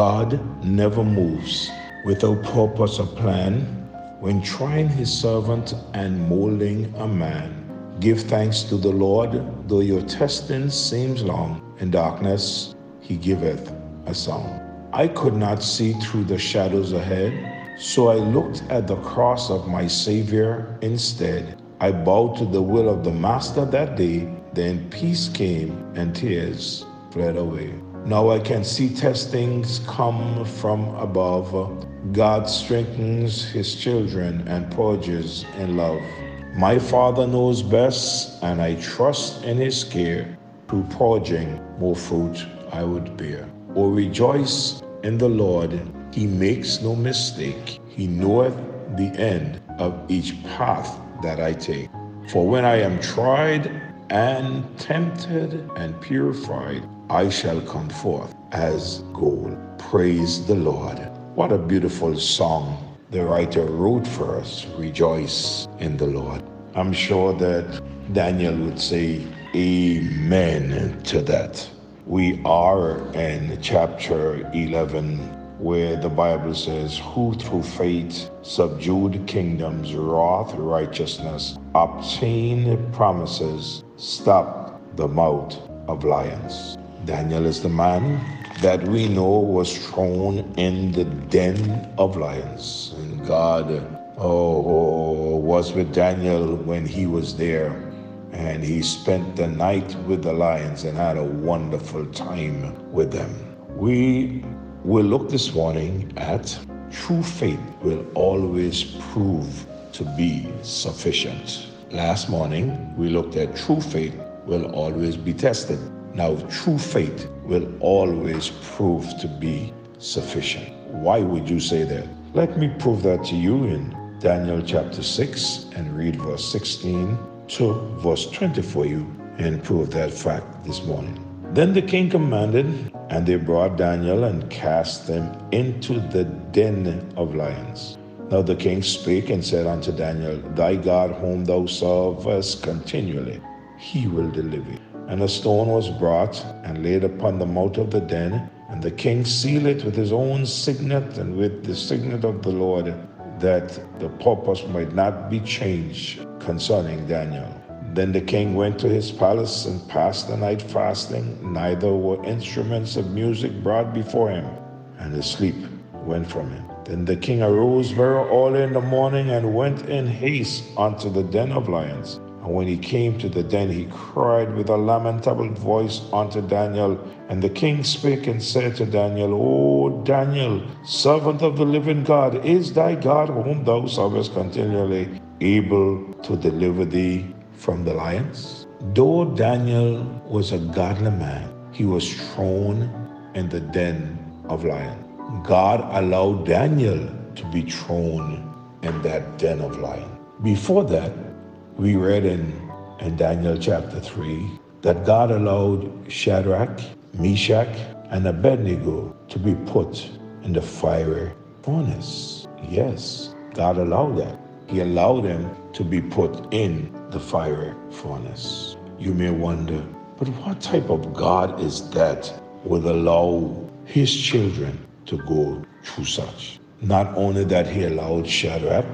God never moves without purpose or plan. When trying his servant and molding a man, give thanks to the Lord, though your testing seems long. In darkness, he giveth a song. I could not see through the shadows ahead, so I looked at the cross of my Savior instead. I bowed to the will of the Master that day, then peace came and tears fled away. Now I can see testings come from above. God strengthens his children and purges in love. My Father knows best, and I trust in his care. Through purging, more fruit I would bear. O rejoice in the Lord, he makes no mistake. He knoweth the end of each path that I take. For when I am tried and tempted and purified, I shall come forth as gold. Praise the Lord. What a beautiful song the writer wrote for us. Rejoice in the Lord. I'm sure that Daniel would say amen to that. We are in chapter 11 where the Bible says, Who through faith subdued kingdoms, wrought righteousness, obtained promises, stopped the mouth of lions. Daniel is the man that we know was thrown in the den of lions. And God oh, was with Daniel when he was there. And he spent the night with the lions and had a wonderful time with them. We will look this morning at true faith will always prove to be sufficient. Last morning, we looked at true faith will always be tested. Now, true faith will always prove to be sufficient. Why would you say that? Let me prove that to you in Daniel chapter 6 and read verse 16 to verse 20 for you and prove that fact this morning. Then the king commanded, and they brought Daniel and cast him into the den of lions. Now the king spake and said unto Daniel, Thy God, whom thou servest continually, he will deliver and a stone was brought and laid upon the mouth of the den, and the king sealed it with his own signet and with the signet of the Lord, that the purpose might not be changed concerning Daniel. Then the king went to his palace and passed the night fasting, neither were instruments of music brought before him, and his sleep went from him. Then the king arose very early in the morning and went in haste unto the den of lions. And when he came to the den, he cried with a lamentable voice unto Daniel. And the king spake and said to Daniel, O Daniel, servant of the living God, is thy God, whom thou servest continually, able to deliver thee from the lions? Though Daniel was a godly man, he was thrown in the den of lions. God allowed Daniel to be thrown in that den of lions. Before that, we read in, in Daniel chapter 3 that God allowed Shadrach, Meshach, and Abednego to be put in the fiery furnace. Yes, God allowed that. He allowed them to be put in the fiery furnace. You may wonder, but what type of God is that would allow his children to go through such? Not only that he allowed Shadrach,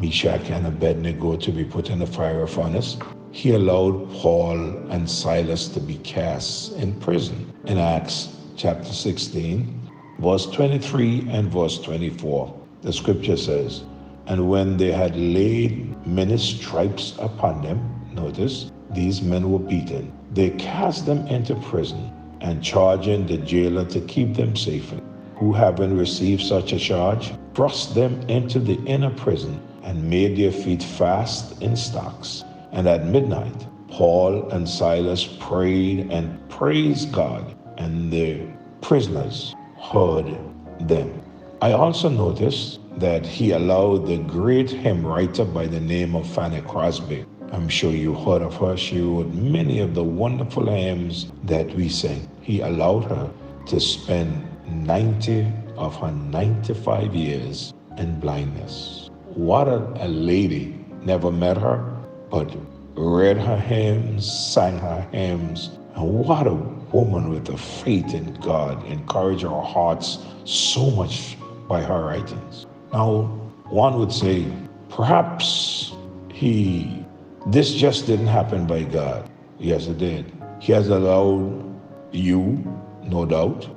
Meshach, and Abednego to be put in the fire of furnace, he allowed Paul and Silas to be cast in prison. In Acts chapter 16, verse 23 and verse 24, the scripture says, And when they had laid many stripes upon them, notice, these men were beaten. They cast them into prison and charging the jailer to keep them safe, who having received such a charge, thrust them into the inner prison and made their feet fast in stocks. And at midnight, Paul and Silas prayed and praised God, and the prisoners heard them. I also noticed that he allowed the great hymn writer by the name of Fanny Crosby. I'm sure you heard of her. She wrote many of the wonderful hymns that we sing. He allowed her to spend 90 of her 95 years in blindness. What a, lady. Never met her, but read her hymns, sang her hymns, And what a woman with a faith in God encouraged our hearts so much by her writings. Now, one would say, perhaps he, this just didn't happen by God. Yes, it did. He has allowed you, no doubt,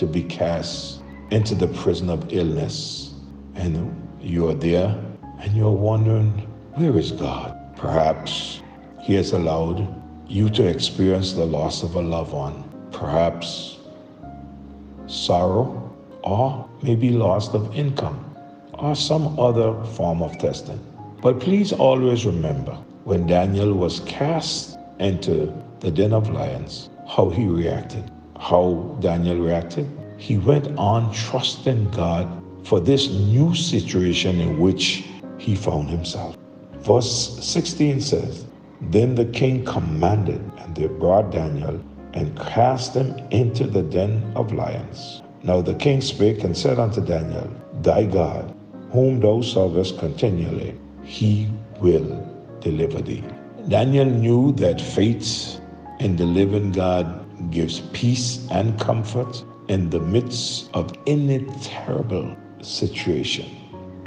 to be cast into the prison of illness. And you're there and you're wondering, where is God? Perhaps He has allowed you to experience the loss of a loved one, perhaps sorrow, or maybe loss of income, or some other form of testing. But please always remember when Daniel was cast into the den of lions, how he reacted. How Daniel reacted? He went on trusting God for this new situation in which he found himself. Verse 16 says, Then the king commanded, and they brought Daniel and cast him into the den of lions. Now the king spake and said unto Daniel, Thy God, whom thou servest continually, he will deliver thee. Daniel knew that faith in the living God gives peace and comfort in the midst of any terrible situation.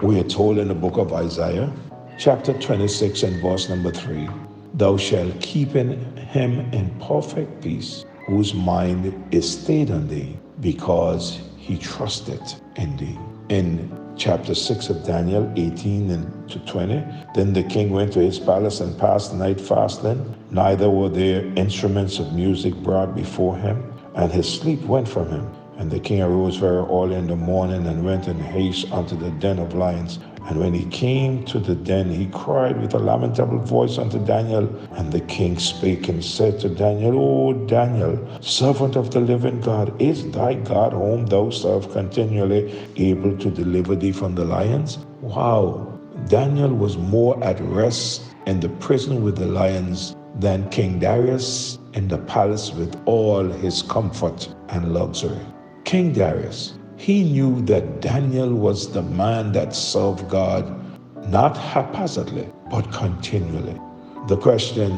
We are told in the book of Isaiah, chapter 26 and verse number 3 Thou shalt keep in him in perfect peace, whose mind is stayed on thee, because he trusted in thee. In chapter 6 of Daniel 18 and to 20. Then the king went to his palace and passed the night fasting. Neither were there instruments of music brought before him, and his sleep went from him. And the king arose very early in the morning and went in haste unto the den of lions. And when he came to the den, he cried with a lamentable voice unto Daniel. And the king spake and said to Daniel, O Daniel, servant of the living God, is thy God, whom thou serve continually, able to deliver thee from the lions? Wow. Daniel was more at rest in the prison with the lions than King Darius in the palace with all his comfort and luxury. King Darius he knew that Daniel was the man that served God not haphazardly, but continually. The question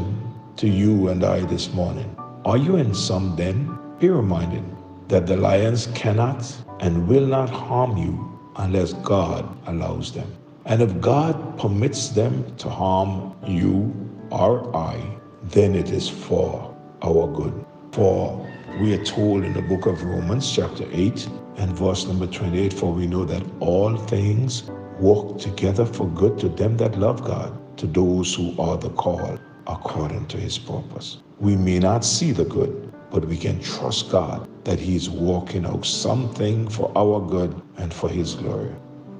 to you and I this morning are you in some den? Be reminded that the lions cannot and will not harm you unless God allows them. And if God permits them to harm you or I, then it is for our good. For we are told in the book of Romans, chapter 8, and verse number 28 For we know that all things work together for good to them that love God, to those who are the called according to his purpose. We may not see the good, but we can trust God that He is working out something for our good and for His glory.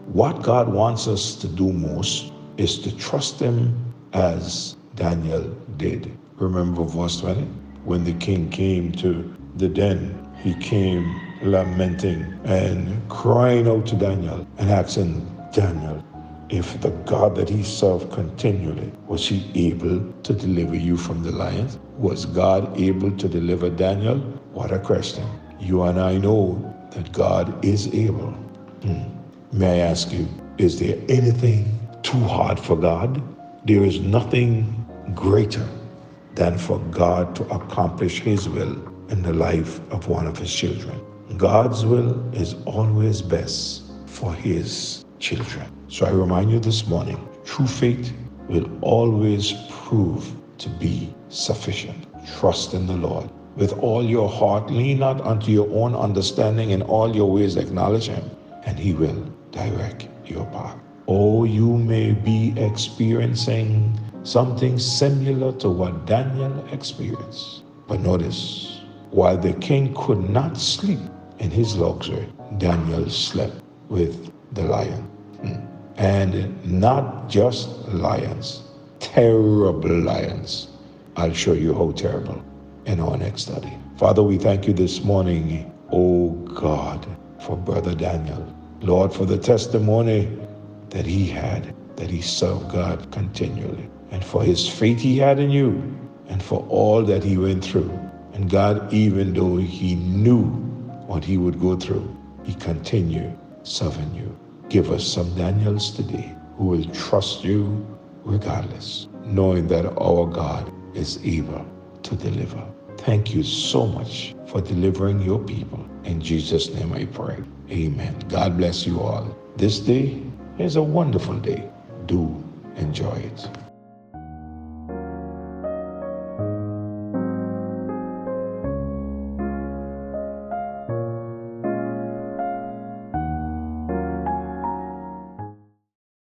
What God wants us to do most is to trust Him as Daniel did. Remember verse 20? When the king came to the den, he came lamenting and crying out to Daniel and asking Daniel if the God that he served continually was he able to deliver you from the lions? Was God able to deliver Daniel? What a question. You and I know that God is able. Hmm. May I ask you, is there anything too hard for God? There is nothing greater than for God to accomplish his will in the life of one of his children. God's will is always best for his children. So I remind you this morning true faith will always prove to be sufficient. Trust in the Lord. With all your heart, lean not unto your own understanding, in all your ways acknowledge him, and he will direct your path. Oh, you may be experiencing something similar to what Daniel experienced. But notice, while the king could not sleep, in his luxury, Daniel slept with the lion. Hmm. And not just lions, terrible lions. I'll show you how terrible in our next study. Father, we thank you this morning, oh God, for Brother Daniel. Lord, for the testimony that he had, that he served God continually, and for his faith he had in you, and for all that he went through. And God, even though he knew what he would go through, he continued serving you. Give us some Daniels today who will trust you regardless, knowing that our God is able to deliver. Thank you so much for delivering your people. In Jesus' name I pray. Amen. God bless you all. This day is a wonderful day. Do enjoy it.